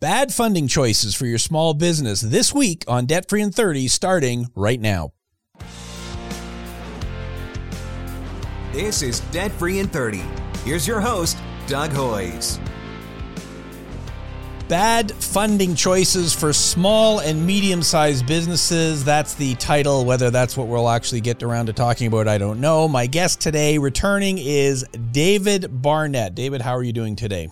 Bad funding choices for your small business this week on Debt Free in 30, starting right now. This is Debt Free in 30. Here's your host, Doug Hoyes. Bad funding choices for small and medium sized businesses. That's the title. Whether that's what we'll actually get around to talking about, I don't know. My guest today returning is David Barnett. David, how are you doing today?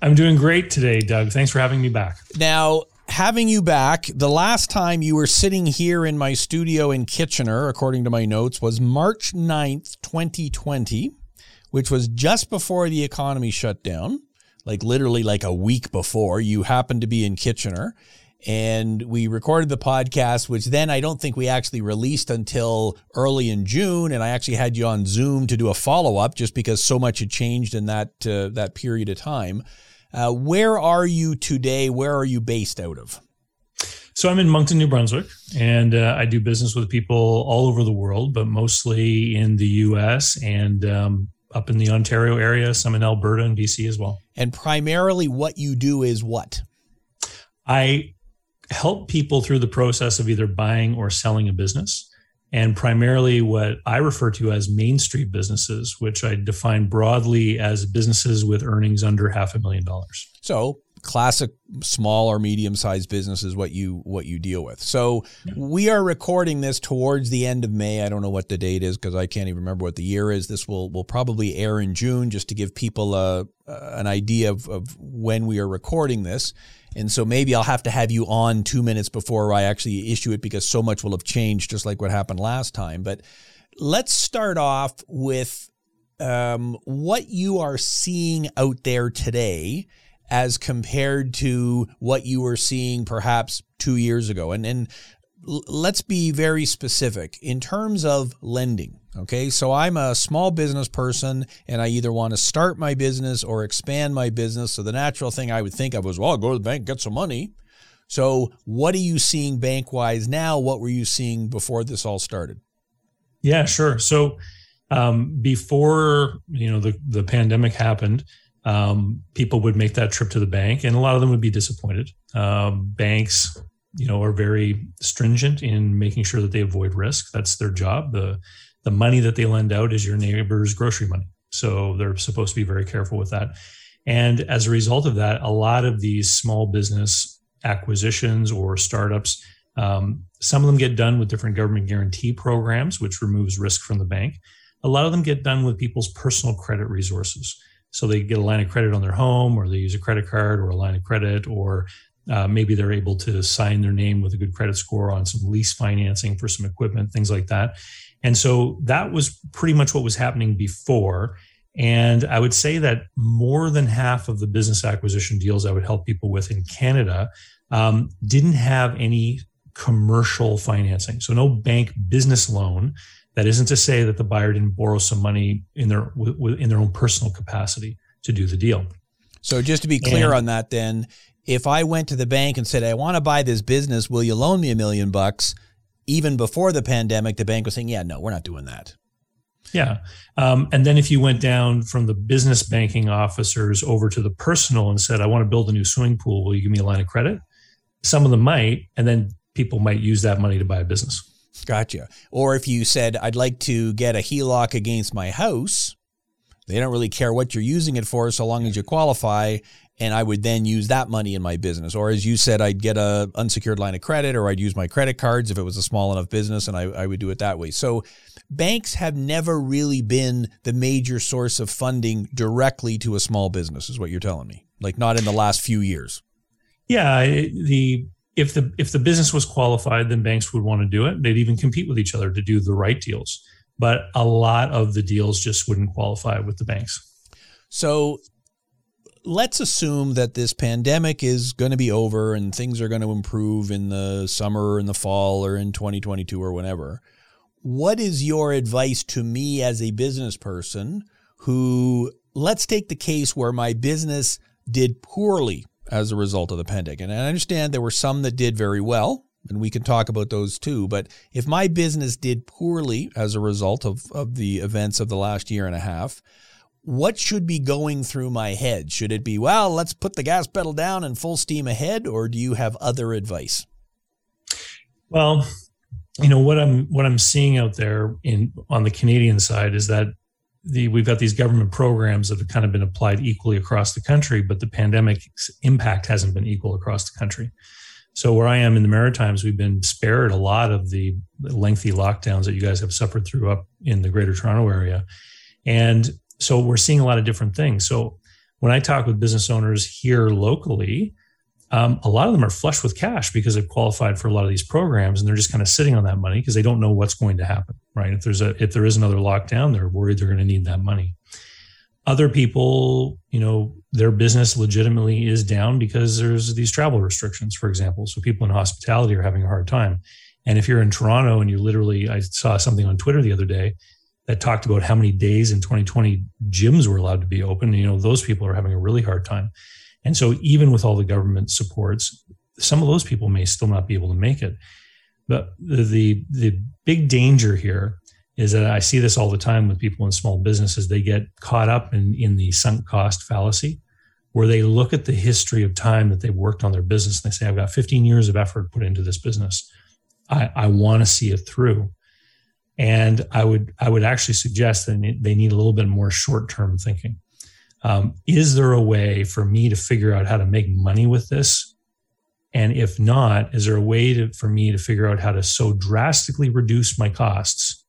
I'm doing great today, Doug. Thanks for having me back. Now, having you back, the last time you were sitting here in my studio in Kitchener, according to my notes, was March 9th, 2020, which was just before the economy shut down, like literally like a week before. You happened to be in Kitchener. And we recorded the podcast, which then I don't think we actually released until early in June. And I actually had you on Zoom to do a follow up just because so much had changed in that uh, that period of time. Uh, where are you today? Where are you based out of? So I'm in Moncton, New Brunswick, and uh, I do business with people all over the world, but mostly in the U.S. and um, up in the Ontario area, some in Alberta and BC as well. And primarily, what you do is what? I help people through the process of either buying or selling a business and primarily what I refer to as Main Street businesses, which I define broadly as businesses with earnings under half a million dollars. So classic small or medium sized business is what you what you deal with. So we are recording this towards the end of May. I don't know what the date is because I can't even remember what the year is. This will will probably air in June just to give people a, an idea of, of when we are recording this. And so maybe I'll have to have you on two minutes before I actually issue it because so much will have changed, just like what happened last time. But let's start off with um, what you are seeing out there today as compared to what you were seeing perhaps two years ago. And, and let's be very specific in terms of lending. Okay, so I'm a small business person and I either want to start my business or expand my business. So the natural thing I would think of was, well, I'll go to the bank, get some money. So what are you seeing bank wise now? What were you seeing before this all started? Yeah, sure. So um, before you know the the pandemic happened, um, people would make that trip to the bank, and a lot of them would be disappointed. Um, banks, you know, are very stringent in making sure that they avoid risk. That's their job. the The money that they lend out is your neighbor's grocery money, so they're supposed to be very careful with that. And as a result of that, a lot of these small business acquisitions or startups, um, some of them get done with different government guarantee programs, which removes risk from the bank. A lot of them get done with people's personal credit resources. So they get a line of credit on their home, or they use a credit card or a line of credit, or uh, maybe they're able to sign their name with a good credit score on some lease financing for some equipment, things like that. And so that was pretty much what was happening before. And I would say that more than half of the business acquisition deals I would help people with in Canada um, didn't have any commercial financing. So no bank business loan that isn't to say that the buyer didn't borrow some money in their in their own personal capacity to do the deal. So just to be clear and, on that, then, if I went to the bank and said, "I want to buy this business, will you loan me a million bucks?" Even before the pandemic, the bank was saying, "Yeah, no, we're not doing that." Yeah, um, and then if you went down from the business banking officers over to the personal and said, "I want to build a new swimming pool, will you give me a line of credit?" Some of them might, and then people might use that money to buy a business. Gotcha. Or if you said, I'd like to get a HELOC against my house, they don't really care what you're using it for so long as you qualify. And I would then use that money in my business. Or as you said, I'd get a unsecured line of credit or I'd use my credit cards if it was a small enough business and I, I would do it that way. So banks have never really been the major source of funding directly to a small business, is what you're telling me. Like not in the last few years. Yeah. The if the if the business was qualified, then banks would want to do it. They'd even compete with each other to do the right deals. But a lot of the deals just wouldn't qualify with the banks. So let's assume that this pandemic is going to be over and things are going to improve in the summer in the fall or in 2022 or whenever. What is your advice to me as a business person who, let's take the case where my business did poorly as a result of the pandemic. And I understand there were some that did very well, and we can talk about those too. But if my business did poorly as a result of, of the events of the last year and a half, what should be going through my head? Should it be, well, let's put the gas pedal down and full steam ahead, or do you have other advice? Well, you know what I'm what I'm seeing out there in on the Canadian side is that the we've got these government programs that have kind of been applied equally across the country, but the pandemic's impact hasn't been equal across the country. So where I am in the Maritimes, we've been spared a lot of the lengthy lockdowns that you guys have suffered through up in the Greater Toronto area, and so we're seeing a lot of different things. So when I talk with business owners here locally, um, a lot of them are flush with cash because they've qualified for a lot of these programs and they're just kind of sitting on that money because they don't know what's going to happen right? If there's a if there is another lockdown they're worried they're going to need that money. Other people you know their business legitimately is down because there's these travel restrictions for example. So people in hospitality are having a hard time. And if you're in toronto and you literally i saw something on twitter the other day that talked about how many days in 2020 gyms were allowed to be open. You know those people are having a really hard time and so, even with all the government supports, some of those people may still not be able to make it. But the, the, the big danger here is that I see this all the time with people in small businesses. They get caught up in, in the sunk cost fallacy, where they look at the history of time that they've worked on their business and they say, I've got 15 years of effort put into this business. I, I want to see it through. And I would I would actually suggest that they need a little bit more short term thinking um, is there a way for me to figure out how to make money with this? And if not, is there a way to, for me to figure out how to so drastically reduce my costs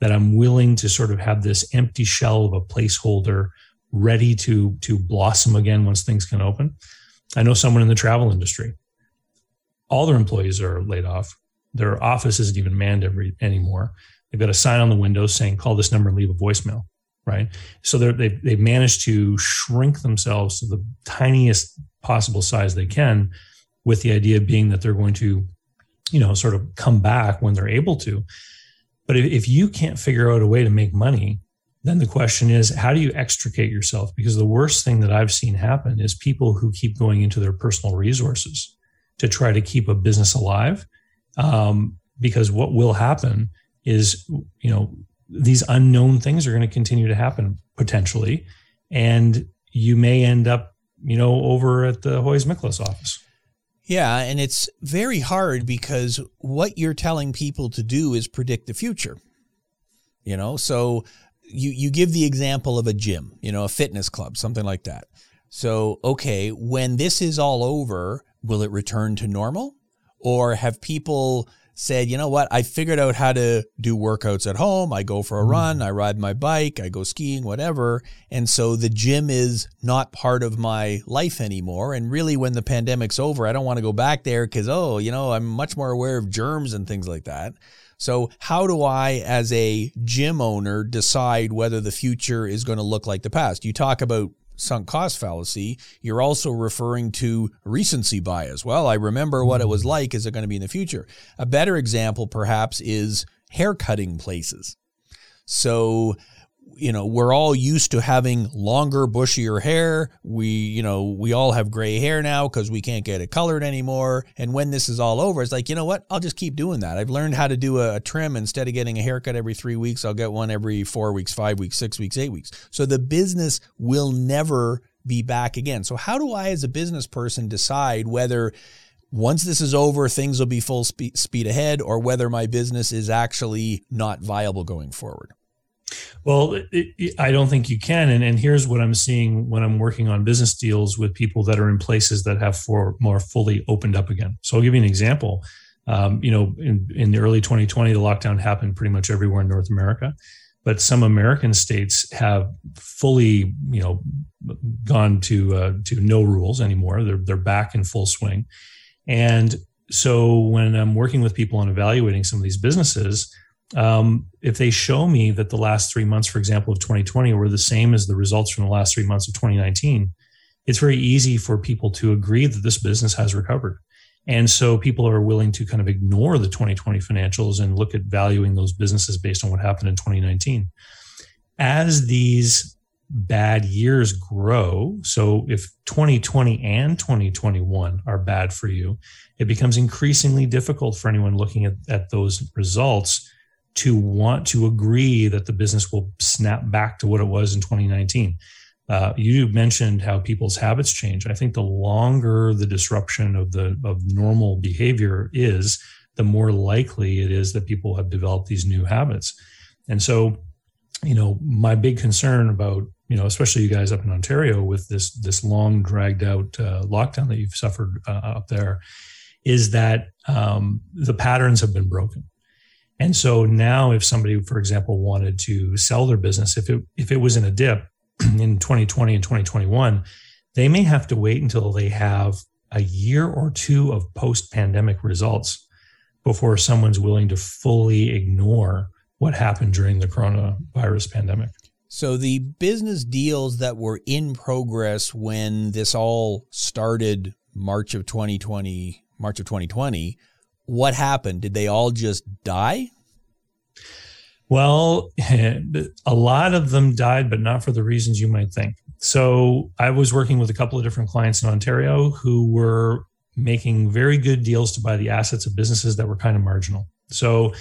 that I'm willing to sort of have this empty shell of a placeholder ready to, to blossom again once things can open? I know someone in the travel industry. All their employees are laid off. Their office isn't even manned every, anymore. They've got a sign on the window saying, call this number and leave a voicemail right? So they've they've managed to shrink themselves to the tiniest possible size they can, with the idea being that they're going to, you know, sort of come back when they're able to. But if, if you can't figure out a way to make money, then the question is, how do you extricate yourself? Because the worst thing that I've seen happen is people who keep going into their personal resources to try to keep a business alive. Um, because what will happen is, you know, these unknown things are going to continue to happen potentially. And you may end up, you know, over at the Hoyes Michalos office. Yeah, and it's very hard because what you're telling people to do is predict the future. You know, so you you give the example of a gym, you know, a fitness club, something like that. So, okay, when this is all over, will it return to normal? Or have people said, you know what, I figured out how to do workouts at home. I go for a mm. run, I ride my bike, I go skiing, whatever. And so the gym is not part of my life anymore. And really, when the pandemic's over, I don't want to go back there because, oh, you know, I'm much more aware of germs and things like that. So, how do I, as a gym owner, decide whether the future is going to look like the past? You talk about sunk cost fallacy, you're also referring to recency bias. Well, I remember what it was mm-hmm. like. Is it going to be in the future? A better example, perhaps, is haircutting places. So you know, we're all used to having longer, bushier hair. We, you know, we all have gray hair now because we can't get it colored anymore. And when this is all over, it's like, you know what? I'll just keep doing that. I've learned how to do a, a trim instead of getting a haircut every three weeks. I'll get one every four weeks, five weeks, six weeks, eight weeks. So the business will never be back again. So how do I, as a business person, decide whether once this is over, things will be full speed, speed ahead, or whether my business is actually not viable going forward? Well, it, it, I don't think you can. And, and here's what I'm seeing when I'm working on business deals with people that are in places that have for more fully opened up again. So I'll give you an example. Um, you know, in, in the early 2020, the lockdown happened pretty much everywhere in North America, but some American states have fully, you know, gone to uh, to no rules anymore. They're they're back in full swing, and so when I'm working with people on evaluating some of these businesses, um, if they show me that the last three months, for example, of 2020 were the same as the results from the last three months of 2019, it's very easy for people to agree that this business has recovered. And so people are willing to kind of ignore the 2020 financials and look at valuing those businesses based on what happened in 2019. As these bad years grow, so if 2020 and 2021 are bad for you, it becomes increasingly difficult for anyone looking at, at those results to want to agree that the business will snap back to what it was in 2019. Uh, you mentioned how people's habits change. I think the longer the disruption of the of normal behavior is, the more likely it is that people have developed these new habits. And so, you know, my big concern about you know, especially you guys up in Ontario with this this long dragged out uh, lockdown that you've suffered uh, up there, is that um, the patterns have been broken. And so now, if somebody, for example, wanted to sell their business, if it if it was in a dip in 2020 and 2021, they may have to wait until they have a year or two of post-pandemic results before someone's willing to fully ignore what happened during the coronavirus pandemic. So the business deals that were in progress when this all started March of 2020, March of 2020, what happened? Did they all just die? Well, a lot of them died, but not for the reasons you might think. So I was working with a couple of different clients in Ontario who were making very good deals to buy the assets of businesses that were kind of marginal. So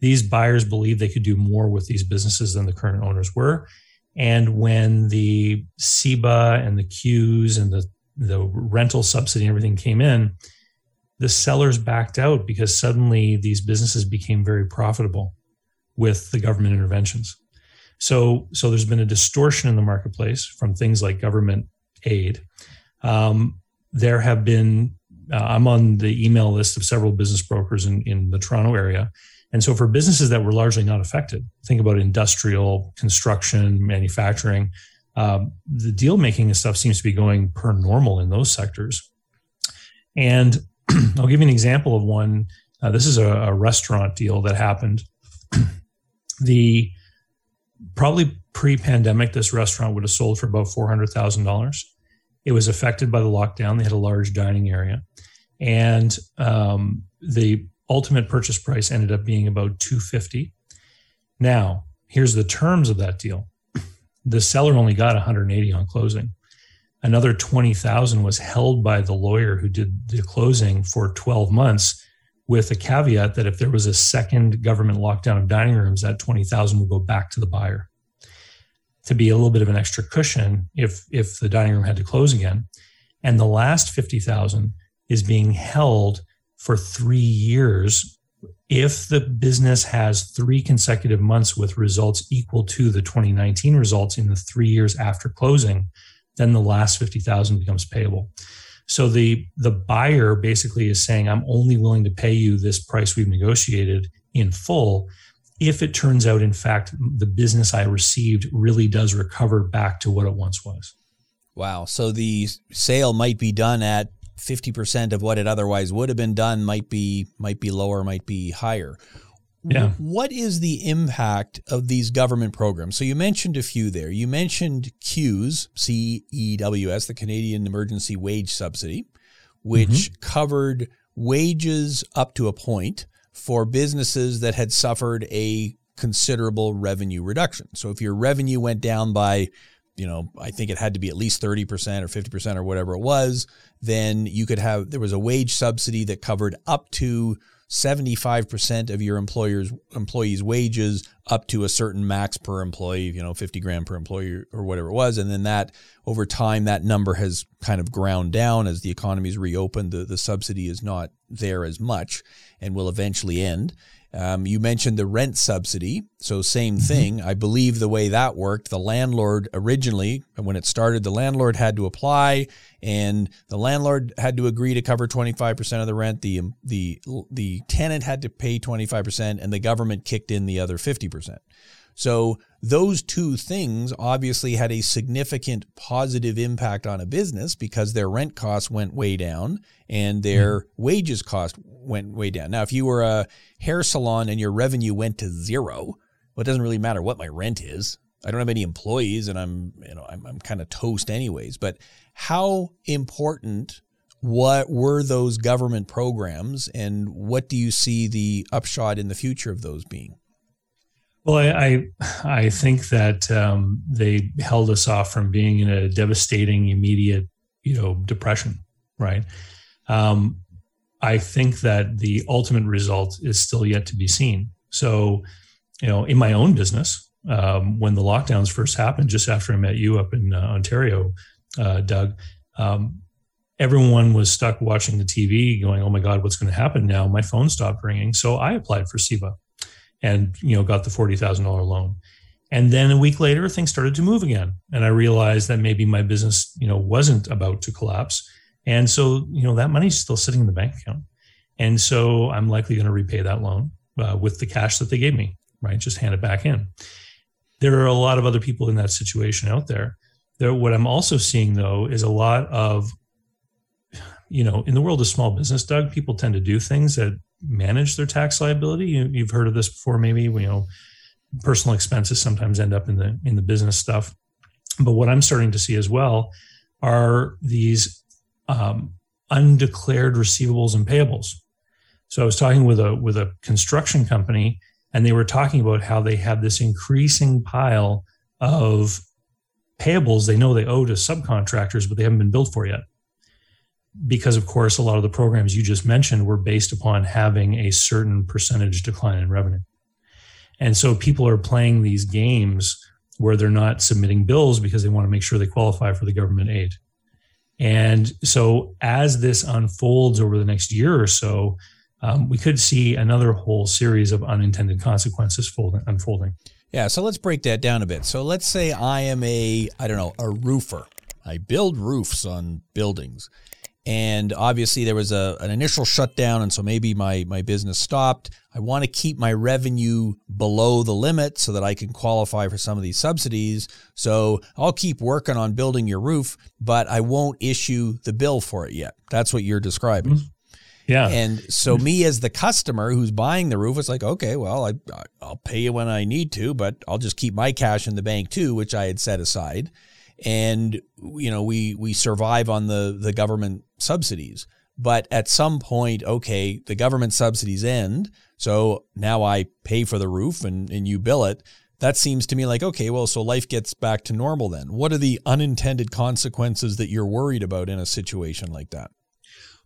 these buyers believed they could do more with these businesses than the current owners were. And when the CEBA and the CEWS and the, the rental subsidy and everything came in, the sellers backed out because suddenly these businesses became very profitable with the government interventions. So, so there's been a distortion in the marketplace from things like government aid. Um, there have been, uh, I'm on the email list of several business brokers in, in the Toronto area. And so for businesses that were largely not affected, think about industrial, construction, manufacturing, um, the deal making and stuff seems to be going per normal in those sectors. And I'll give you an example of one. Uh, this is a, a, restaurant deal that happened. the probably pre-pandemic, this restaurant would have sold for about four hundred thousand dollars. It was affected by the lockdown. They had a large dining area, and um, the ultimate purchase price ended up being about two fifty. Now, here's the terms of that deal. The seller only got 180 on closing another 20,000 was held by the lawyer who did the closing for 12 months with a caveat that if there was a second government lockdown of dining rooms that 20,000 would go back to the buyer to be a little bit of an extra cushion if if the dining room had to close again. And the last 50,000 is being held for 3 years if the business has 3 consecutive months with results equal to the 2019 results in the 3 years after closing then the last 50,000 becomes payable. So the the buyer basically is saying I'm only willing to pay you this price we've negotiated in full if it turns out in fact the business I received really does recover back to what it once was. Wow. So the sale might be done at 50% of what it otherwise would have been done might be might be lower, might be higher. Yeah. What is the impact of these government programs? So you mentioned a few there. You mentioned CEWS, C E W S, the Canadian Emergency Wage Subsidy, which mm-hmm. covered wages up to a point for businesses that had suffered a considerable revenue reduction. So if your revenue went down by, you know, I think it had to be at least 30% or 50% or whatever it was, then you could have there was a wage subsidy that covered up to 75% of your employer's employees wages up to a certain max per employee, you know, 50 grand per employee or whatever it was. And then that over time, that number has kind of ground down as the economy's reopened. The, the subsidy is not there as much and will eventually end. Um, you mentioned the rent subsidy. So, same mm-hmm. thing. I believe the way that worked, the landlord originally, when it started, the landlord had to apply and the landlord had to agree to cover 25% of the rent. The, the, the tenant had to pay 25% and the government kicked in the other 50%. So those two things obviously had a significant positive impact on a business because their rent costs went way down and their mm-hmm. wages cost went way down. Now, if you were a hair salon and your revenue went to zero, well, it doesn't really matter what my rent is. I don't have any employees and I'm, you know, I'm, I'm kind of toast anyways. But how important what were those government programs and what do you see the upshot in the future of those being? Well, I I, I think that um, they held us off from being in a devastating, immediate, you know, depression, right? Um, I think that the ultimate result is still yet to be seen. So, you know, in my own business, um, when the lockdowns first happened, just after I met you up in uh, Ontario, uh, Doug, um, everyone was stuck watching the TV, going, "Oh my God, what's going to happen now?" My phone stopped ringing, so I applied for CEBA, and you know, got the forty thousand dollar loan. And then a week later, things started to move again, and I realized that maybe my business, you know, wasn't about to collapse, and so you know that money's still sitting in the bank account, and so I'm likely going to repay that loan uh, with the cash that they gave me, right? Just hand it back in. There are a lot of other people in that situation out there. There, what I'm also seeing though is a lot of you know, in the world of small business, Doug, people tend to do things that manage their tax liability. You, have heard of this before, maybe. You know, personal expenses sometimes end up in the in the business stuff. But what I'm starting to see as well are these um, undeclared receivables and payables. So I was talking with a with a construction company, and they were talking about how they have this increasing pile of payables they know they owe to subcontractors, but they haven't been billed for yet because of course a lot of the programs you just mentioned were based upon having a certain percentage decline in revenue. And so people are playing these games where they're not submitting bills because they want to make sure they qualify for the government aid. And so as this unfolds over the next year or so um, we could see another whole series of unintended consequences folding, unfolding. Yeah so let's break that down a bit. So let's say i am a i don't know a roofer. I build roofs on buildings and obviously there was a, an initial shutdown and so maybe my, my business stopped. I want to keep my revenue below the limit so that i can qualify for some of these subsidies. So i'll keep working on building your roof but i won't issue the bill for it yet. That's what you're describing. Mm-hmm. Yeah. And so me as the customer who's buying the roof, it's like, okay, well, I I'll pay you when I need to, but I'll just keep my cash in the bank too, which I had set aside and you know we we survive on the the government subsidies. But at some point okay the government subsidies end so now i pay for the roof and and you bill it. That seems to me like okay well so life gets back to normal then. What are the unintended consequences that you're worried about in a situation like that?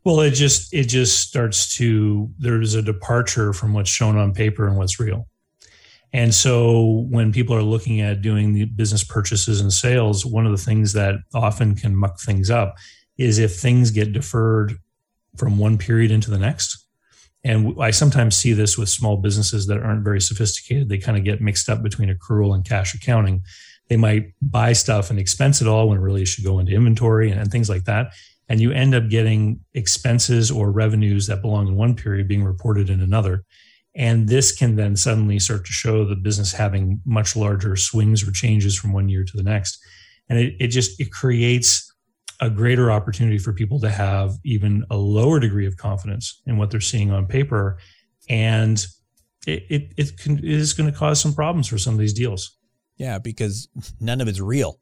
Well it just it just starts to there's a departure from what's shown on paper and what's real and so when people are looking at doing the business purchases and sales, one of the things that often can muck things up is if things get deferred from one period into the next. And I sometimes see this with small businesses that aren't very sophisticated. They kind of get mixed up between accrual and cash accounting. They might buy stuff and expense it all when really it should go into inventory and, and things like that. And you end up getting expenses or revenues that belong in one period being reported in another. And this can then suddenly start to show the business having much larger swings or changes from one year to the next. And it, it just it creates a greater opportunity for people to have even a lower degree of confidence in what they're seeing on paper. And it, it, it, can, it is going to cause some problems for some of these deals. Yeah, because none of it's real.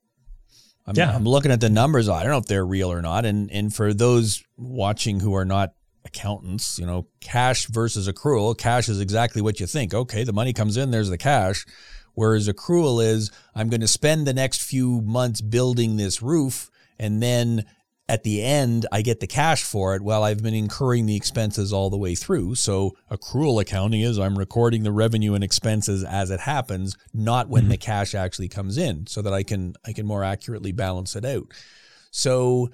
I'm, yeah. I'm looking at the numbers. I don't know if they're real or not. And and for those watching who are not accountants, you know, cash versus accrual. Cash is exactly what you think. Okay, the money comes in, there's the cash. Whereas accrual is, I'm going to spend the next few months building this roof, and then at the end, I get the cash for it. Well, I've been incurring the expenses all the way through. So accrual accounting is I'm recording the revenue and expenses as it happens, not when mm-hmm. the cash actually comes in, so that I can I can more accurately balance it out. So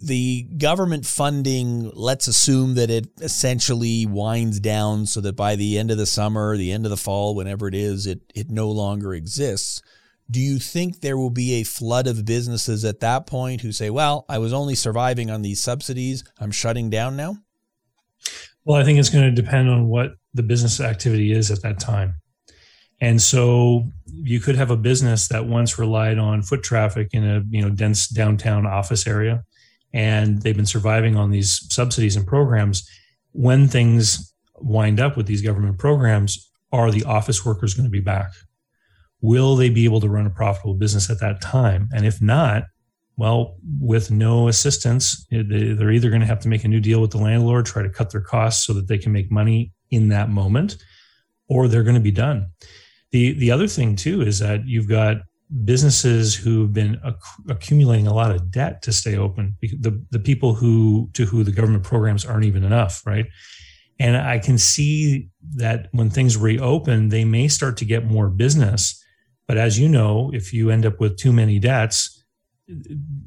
the government funding, let's assume that it essentially winds down so that by the end of the summer, the end of the fall, whenever it is, it, it no longer exists. Do you think there will be a flood of businesses at that point who say, well, I was only surviving on these subsidies, I'm shutting down now? Well, I think it's going to depend on what the business activity is at that time. And so you could have a business that once relied on foot traffic in a you know dense downtown office area and they've been surviving on these subsidies and programs. When things wind up with these government programs, are the office workers going to be back? Will they be able to run a profitable business at that time? And if not, well, with no assistance, eh, they're either going to have to make a new deal with the landlord, try to cut their costs so that they can make money in that moment, or they're going to be done. The the other thing too is that you've got businesses who've been acc- accumulating a lot of debt to stay open the, the people who to who the government programs aren't even enough right And I can see that when things reopen, they may start to get more business. But as you know, if you end up with too many debts,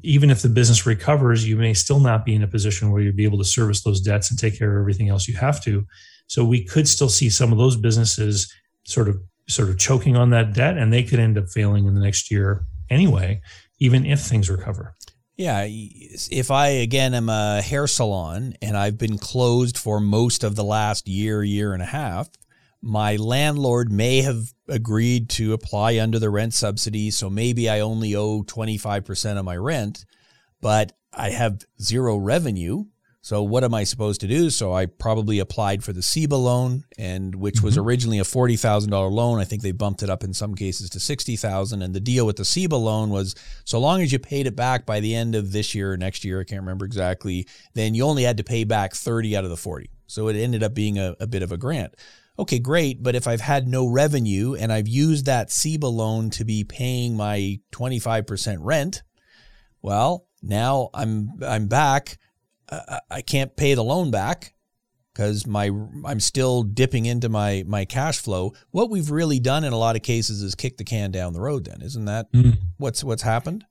even if the business recovers, you may still not be in a position where you'd be able to service those debts and take care of everything else you have to. So we could still see some of those businesses sort of sort of choking on that debt and they could end up failing in the next year anyway, even if things recover. Yeah, if I again am a hair salon and I've been closed for most of the last year, year and a half, my landlord may have agreed to apply under the rent subsidy, so maybe I only owe 25% of my rent, but I have zero revenue so what am I supposed to do? So I probably applied for the CEBA loan, and which mm-hmm. was originally a forty thousand dollar loan. I think they bumped it up in some cases to sixty thousand. And the deal with the CEBA loan was so long as you paid it back by the end of this year or next year, I can't remember exactly, then you only had to pay back thirty out of the forty. So it ended up being a, a bit of a grant. Okay, great. But if I've had no revenue and I've used that CEBA loan to be paying my 25% rent, well, now I'm I'm back I can't pay the loan back because my I'm still dipping into my my cash flow. What we've really done in a lot of cases is kick the can down the road. Then isn't that mm. what's what's happened?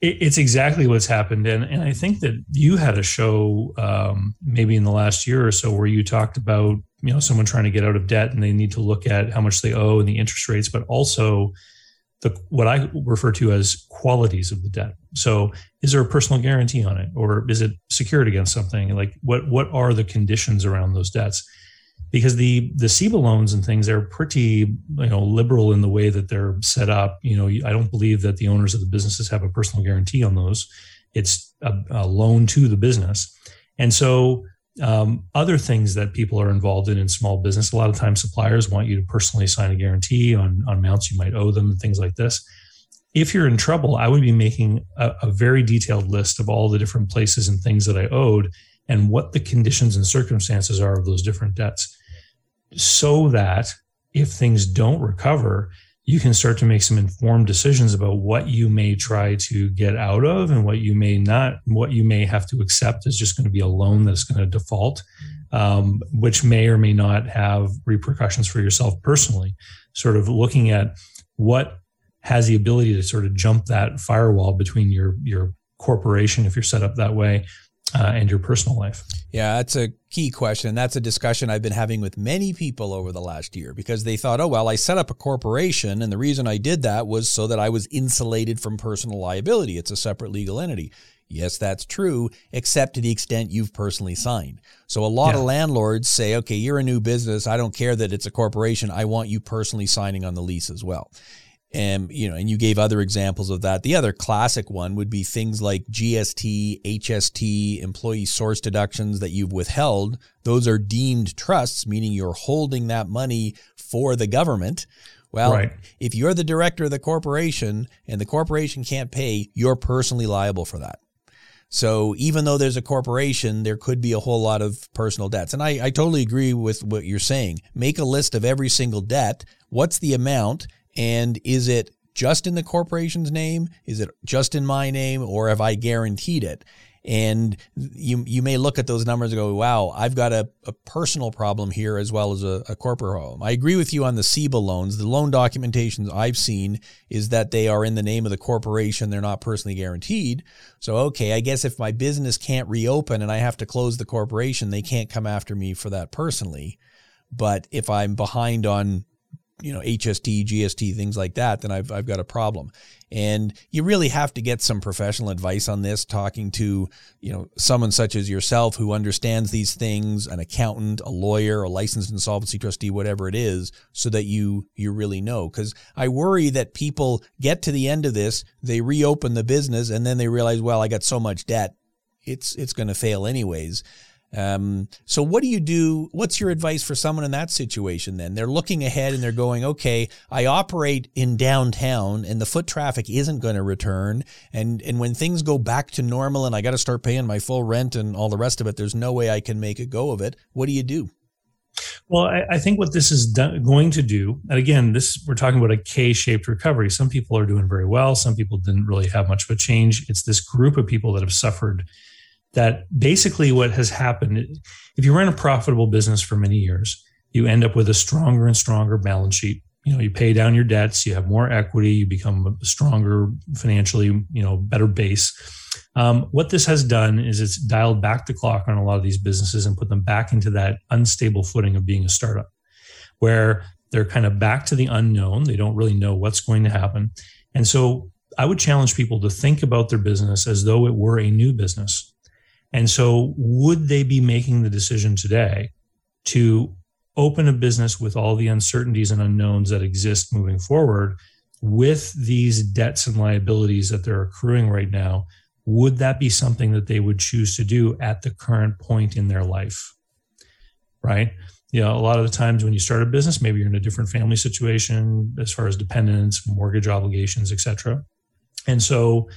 It's exactly what's happened, and and I think that you had a show um, maybe in the last year or so where you talked about you know someone trying to get out of debt and they need to look at how much they owe and the interest rates, but also the what I refer to as qualities of the debt. So, is there a personal guarantee on it, or is it secured against something? Like, what what are the conditions around those debts? Because the the CEBA loans and things they're pretty you know liberal in the way that they're set up. You know, I don't believe that the owners of the businesses have a personal guarantee on those. It's a, a loan to the business, and so um, other things that people are involved in in small business. A lot of times, suppliers want you to personally sign a guarantee on, on amounts you might owe them and things like this. If you're in trouble, I would be making a, a very detailed list of all the different places and things that I owed and what the conditions and circumstances are of those different debts so that if things don't recover, you can start to make some informed decisions about what you may try to get out of and what you may not, what you may have to accept is just going to be a loan that's going to default, um, which may or may not have repercussions for yourself personally. Sort of looking at what has the ability to sort of jump that firewall between your your corporation if you're set up that way uh, and your personal life? Yeah, that's a key question. That's a discussion I've been having with many people over the last year because they thought, oh, well, I set up a corporation. And the reason I did that was so that I was insulated from personal liability. It's a separate legal entity. Yes, that's true, except to the extent you've personally signed. So a lot yeah. of landlords say, okay, you're a new business. I don't care that it's a corporation. I want you personally signing on the lease as well and you know and you gave other examples of that the other classic one would be things like gst hst employee source deductions that you've withheld those are deemed trusts meaning you're holding that money for the government well right. if you're the director of the corporation and the corporation can't pay you're personally liable for that so even though there's a corporation, there could be a whole lot of personal debts. And I, I totally agree with what you're saying. Make a list of every single debt. What's the amount? And is it just in the corporation's name? Is it just in my name or have I guaranteed it? And you you may look at those numbers and go, wow, I've got a, a personal problem here as well as a, a corporate problem. I agree with you on the CEBA loans. The loan documentations I've seen is that they are in the name of the corporation. They're not personally guaranteed. So, okay, I guess if my business can't reopen and I have to close the corporation, they can't come after me for that personally. But if I'm behind on you know, HST, GST, things like that, then I've, I've got a problem. And you really have to get some professional advice on this, talking to, you know, someone such as yourself who understands these things, an accountant, a lawyer, a licensed insolvency trustee, whatever it is, so that you, you really know. Cause I worry that people get to the end of this, they reopen the business and then they realize, well, I got so much debt. It's, it's going to fail anyways. Um, so what do you do? What's your advice for someone in that situation then? They're looking ahead and they're going, okay, I operate in downtown and the foot traffic isn't going to return. And, and when things go back to normal and I got to start paying my full rent and all the rest of it, there's no way I can make a go of it. What do you do? Well, I, I, think what this is do- going to do, and again, this we're talking about a K-shaped recovery. Some people are doing very well. Some people didn't really have much of a change. It's this group of people that have suffered that basically what has happened if you run a profitable business for many years you end up with a stronger and stronger balance sheet. You know you pay down your debts you have more equity you become a stronger financially you know better base. Um, what this has done is it's dialed back the clock on a lot of these businesses and put them back into that unstable footing of being a startup where they're kind of back to the unknown. They don't really know what's going to happen. And so i would challenge people to think about their business as though it were a new business and so would they be making the decision today to open a business with all the uncertainties and unknowns that exist moving forward with these debts and liabilities that they're accruing right now would that be something that they would choose to do at the current point in their life? Right? You know a lot of the times when you start a business maybe you're in a different family situation as far as dependents mortgage obligations etc and so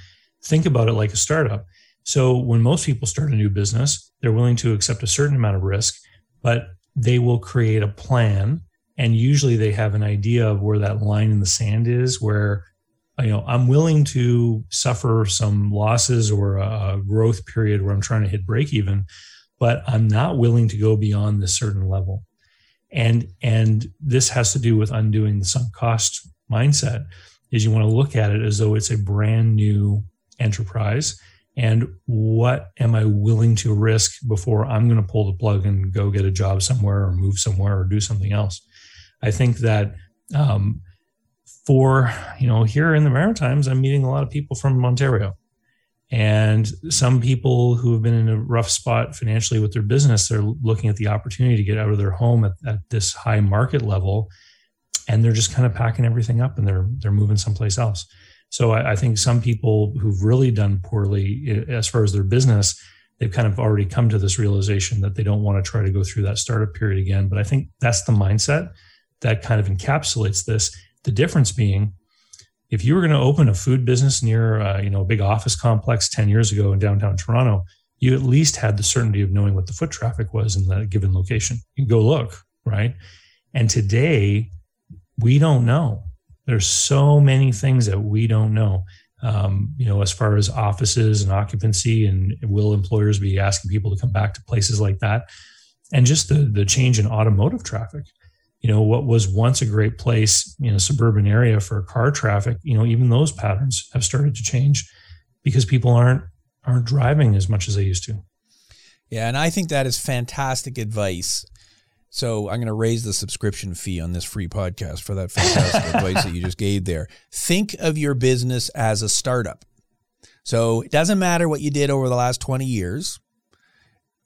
think about it like a startup so when most people start a new business they're willing to accept a certain amount of risk but they will create a plan and usually they have an idea of where that line in the sand is where you know i'm willing to suffer some losses or a growth period where i'm trying to hit break even but i'm not willing to go beyond this certain level. And and this has to do with undoing the sunk cost mindset is you want to look at it as though it's a brand new enterprise and what am I willing to risk before I'm going to pull the plug and go get a job somewhere or move somewhere or do something else? I think that um, for you know here in the Maritimes, I'm meeting a lot of people from Ontario, and some people who have been in a rough spot financially with their business. They're looking at the opportunity to get out of their home at, at this high market level, and they're just kind of packing everything up and they're they're moving someplace else. So I, I, think some people who've really done poorly as far as their business, they've kind of already come to this realization that they don't want to try to go through that startup period again. But I think that's the mindset that kind of encapsulates this. The difference being, if you were going to open a food business near, uh, you know, a big office complex 10 years ago in downtown Toronto, you at least had the certainty of knowing what the foot traffic was in that given location. You go look, right? And today, we don't know there's so many things that we don't know. Um, you know, as far as offices and occupancy, and will employers be asking people to come back to places like that? And just the the change in automotive traffic. You know, what was once a great place in a suburban area for car traffic, you know, even those patterns have started to change because people aren't aren't driving as much as they used to. Yeah, and I think that is fantastic advice so I'm going to raise the subscription fee on this free podcast for that fantastic advice that you just gave there. Think of your business as a startup. So it doesn't matter what you did over the last 20 years.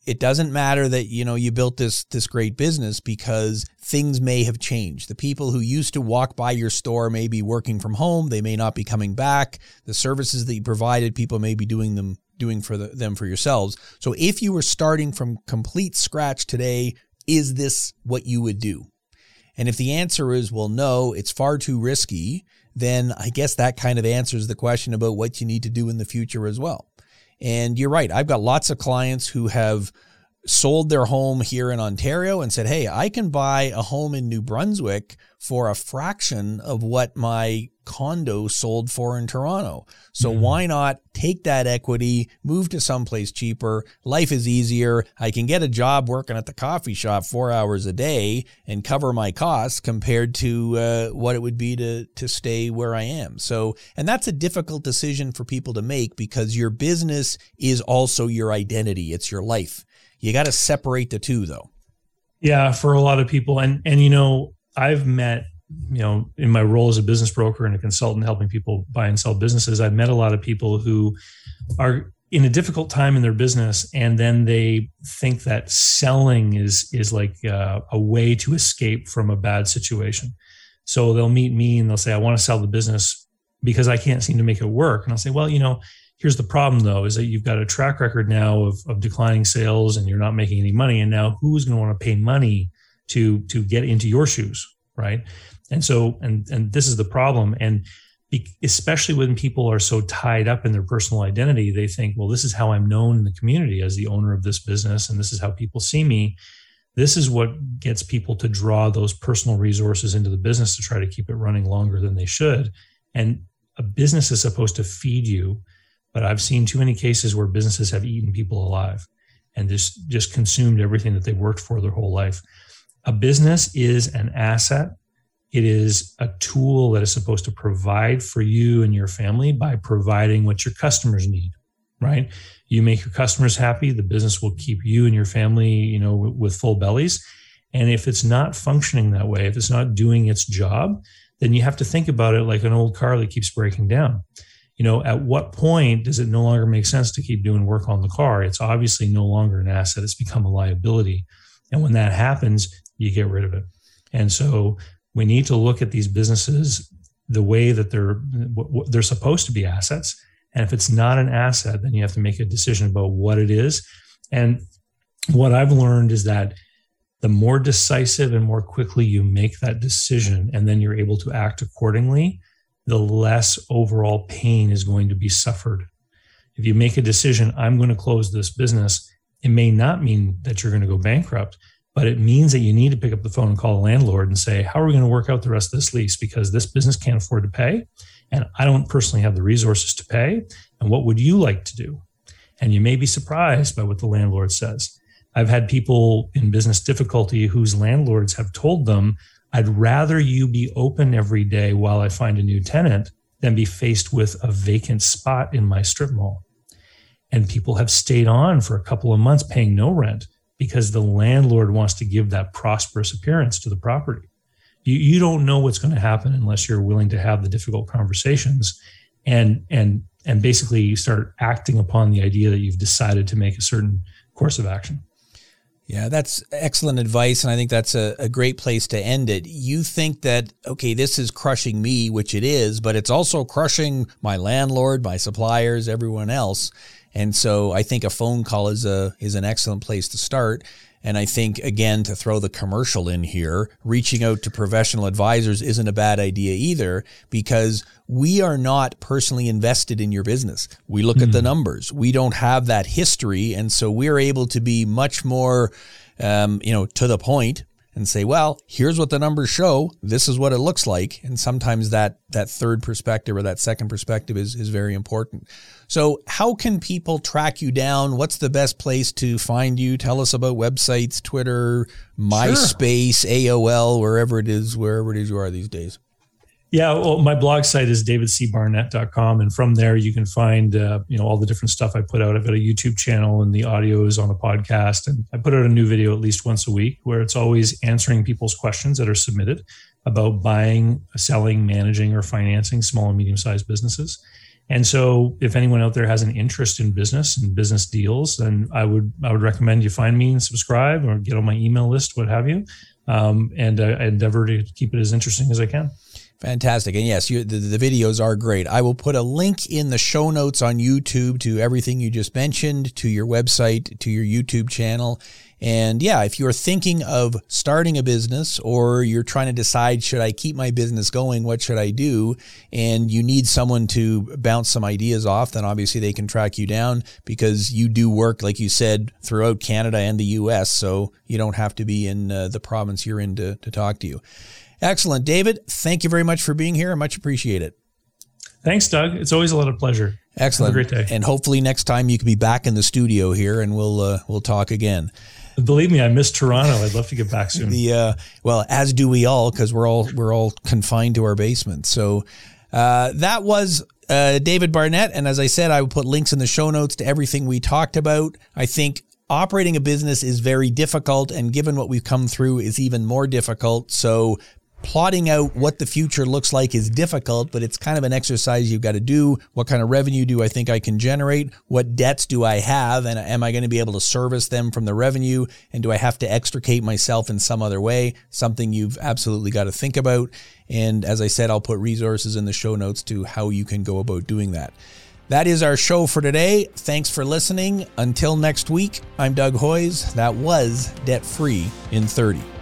It doesn't matter that you know you built this this great business because things may have changed. The people who used to walk by your store may be working from home. They may not be coming back. The services that you provided, people may be doing them doing for the, them for yourselves. So if you were starting from complete scratch today, is this what you would do? And if the answer is, well, no, it's far too risky, then I guess that kind of answers the question about what you need to do in the future as well. And you're right. I've got lots of clients who have sold their home here in Ontario and said, Hey, I can buy a home in New Brunswick for a fraction of what my condo sold for in Toronto. So mm-hmm. why not take that equity, move to someplace cheaper? Life is easier. I can get a job working at the coffee shop four hours a day and cover my costs compared to uh, what it would be to to stay where I am. So, and that's a difficult decision for people to make because your business is also your identity. It's your life. You got to separate the two, though. Yeah, for a lot of people, and and you know, I've met you know in my role as a business broker and a consultant helping people buy and sell businesses i've met a lot of people who are in a difficult time in their business and then they think that selling is is like uh, a way to escape from a bad situation so they'll meet me and they'll say i want to sell the business because i can't seem to make it work and i'll say well you know Here's the problem though, is that you've got a track record now of, of declining sales and you're not making any money. And now who's going to want to pay money to, to get into your shoes? Right. And so, and, and this is the problem. And especially when people are so tied up in their personal identity, they think, well, this is how I'm known in the community as the owner of this business. And this is how people see me. This is what gets people to draw those personal resources into the business to try to keep it running longer than they should. And a business is supposed to feed you but I've seen too many cases where businesses have eaten people alive and just just consumed everything that they worked for their whole life. A business is an asset. It is a tool that is supposed to provide for you and your family by providing what your customers need, right? You make your customers happy, the business will keep you and your family, you know, with full bellies. And if it's not functioning that way, if it's not doing its job, then you have to think about it like an old car that keeps breaking down. You know, at what point does it no longer make sense to keep doing work on the car? It's obviously no longer an asset, it's become a liability. And when that happens, you get rid of it. And so we need to look at these businesses the way that they're they're supposed to be assets. And if it's not an asset, then you have to make a decision about what it is. And what I've learned is that the more decisive and more quickly you make that decision, and then you're able to act accordingly, the less overall pain is going to be suffered. If you make a decision, I'm going to close this business, it may not mean that you're going to go bankrupt, but it means that you need to pick up the phone and call a landlord and say, How are we going to work out the rest of this lease? Because this business can't afford to pay. And I don't personally have the resources to pay. And what would you like to do? And you may be surprised by what the landlord says. I've had people in business difficulty whose landlords have told them, I'd rather you be open every day while I find a new tenant than be faced with a vacant spot in my strip mall. And people have stayed on for a couple of months paying no rent because the landlord wants to give that prosperous appearance to the property. You, you don't know what's going to happen unless you're willing to have the difficult conversations and and and basically start acting upon the idea that you've decided to make a certain course of action. Yeah, that's excellent advice. And I think that's a, a, great place to end it. You think that, okay, this is crushing me, which it is, but it's also crushing my landlord, my suppliers, everyone else. And so I think a phone call is a, is an excellent place to start. And I think, again, to throw the commercial in here, reaching out to professional advisors isn't a bad idea either because we are not personally invested in your business. We look mm-hmm. at the hmm. numbers. We don't have that history. And so we're able to be much more, um, you know, to the point and say, well, here's what the numbers show. This is what it looks like. And sometimes that that third perspective or that second perspective is is very important. So, how can people track you down? What's the best place to find you? Tell us about websites, Twitter, MySpace, sure. AOL, wherever it is, wherever it is you are these days. Yeah, well, my blog site is davidcbarnett.com, and from there you can find uh, you know all the different stuff I put out. I've got a YouTube channel, and the audio is on a podcast, and I put out a new video at least once a week, where it's always answering people's questions that are submitted about buying, selling, managing, or financing small and medium sized businesses. And so, if anyone out there has an interest in business and business deals, then I would I would recommend you find me and subscribe, or get on my email list, what have you. Um, and I endeavor to keep it as interesting as I can. Fantastic. And yes, you, the, the, videos are great. I will put a link in the show notes on YouTube to everything you just mentioned, to your website, to your YouTube channel. And yeah, if you're thinking of starting a business or you're trying to decide, should I keep my business going? What should I do? And you need someone to bounce some ideas off, then obviously they can track you down because you do work, like you said, throughout Canada and the US. So you don't have to be in uh, the province you're in to, to talk to you. Excellent. David, thank you very much for being here. I much appreciate it. Thanks, Doug. It's always a lot of pleasure. Excellent. Have a great day. And hopefully next time you can be back in the studio here and we'll uh, we'll talk again. Believe me, I miss Toronto. I'd love to get back soon. the uh, well, as do we all, because we're all we're all confined to our basement. So uh, that was uh, David Barnett, and as I said, I will put links in the show notes to everything we talked about. I think operating a business is very difficult, and given what we've come through, is even more difficult. So plotting out what the future looks like is difficult, but it's kind of an exercise you've got to do. What kind of revenue do I think I can generate? What debts do I have? And am I going to be able to service them from the revenue? And do I have to extricate myself in some other way? Something you've absolutely got to think about. And as I said, I'll put resources in the show notes to how you can go about doing that. That is our show for today. Thanks for listening. Until next week, I'm Doug Hoyes. That was Debt Free in 30.